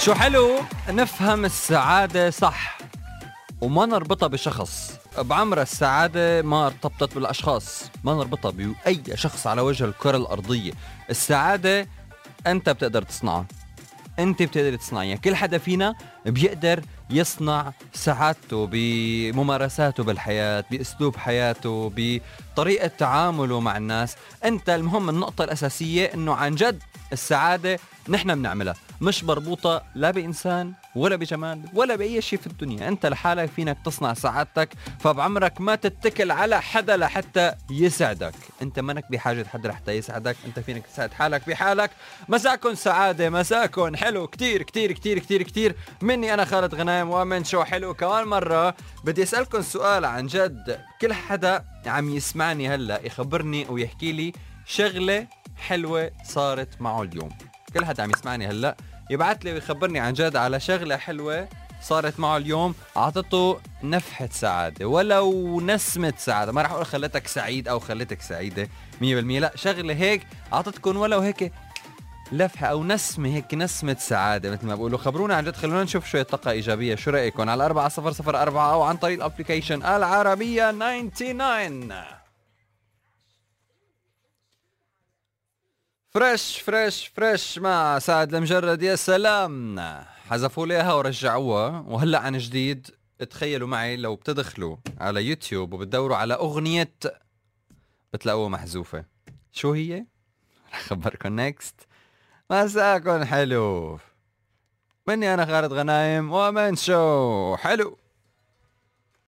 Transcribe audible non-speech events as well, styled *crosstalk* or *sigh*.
شو حلو؟ نفهم السعادة صح وما نربطها بشخص. بعمر السعادة ما ارتبطت بالأشخاص ما نربطها بأي شخص على وجه الكرة الأرضية. السعادة أنت بتقدر تصنعها أنت بتقدر تصنعيها. كل حدا فينا بيقدر يصنع سعادته بممارساته بالحياة بأسلوب حياته بطريقة تعامله مع الناس. أنت المهم النقطة الأساسية أنه عن جد السعادة نحن بنعملها. مش مربوطة لا بإنسان ولا بجمال ولا بأي شيء في الدنيا. أنت لحالك فينك تصنع سعادتك فبعمرك ما تتكل على حدا لحتى يسعدك. أنت منك بحاجة حدا لحتى يسعدك. أنت فينك تساعد حالك بحالك. مساكن سعادة مساكن حلو كتير كتير كتير كتير كتير. مني أنا خالد غنايم ومن شو حلو كمان مرة. بدي أسألكم سؤال عن جد. كل حدا عم يسمعني هلأ يخبرني ويحكي لي شغلة حلوة صارت معه اليوم. كل حدا عم يسمعني هلأ يبعث لي ويخبرني عن جد على شغلة حلوة صارت معه اليوم. أعطته نفحة سعادة ولو نسمة سعادة. ما راح أقول خلتك سعيد أو خلتك سعيدة 100% لا شغلة هيك اعطتكم ولو هيك لفحة أو نسمة هيك نسمة سعادة مثل ما بقولوا. خبرونا عن جد خلونا نشوف شوية طاقة إيجابية. شو رايكم على 4004 أو عن طريق الابلكيشن العربية 99 fresh fresh fresh مع سعد لمجرد. يا سلام. حذفوا لي إياها ورجعوها. وهلأ عن جديد تخيلوا معي لو بتدخلوا على يوتيوب وبتدوروا على أغنية بتلاقوها محذوفة. شو هي؟ *laughs* رح اخبركم next مساكن حلو. مني أنا خالد غنايم ومن شو؟ حلو.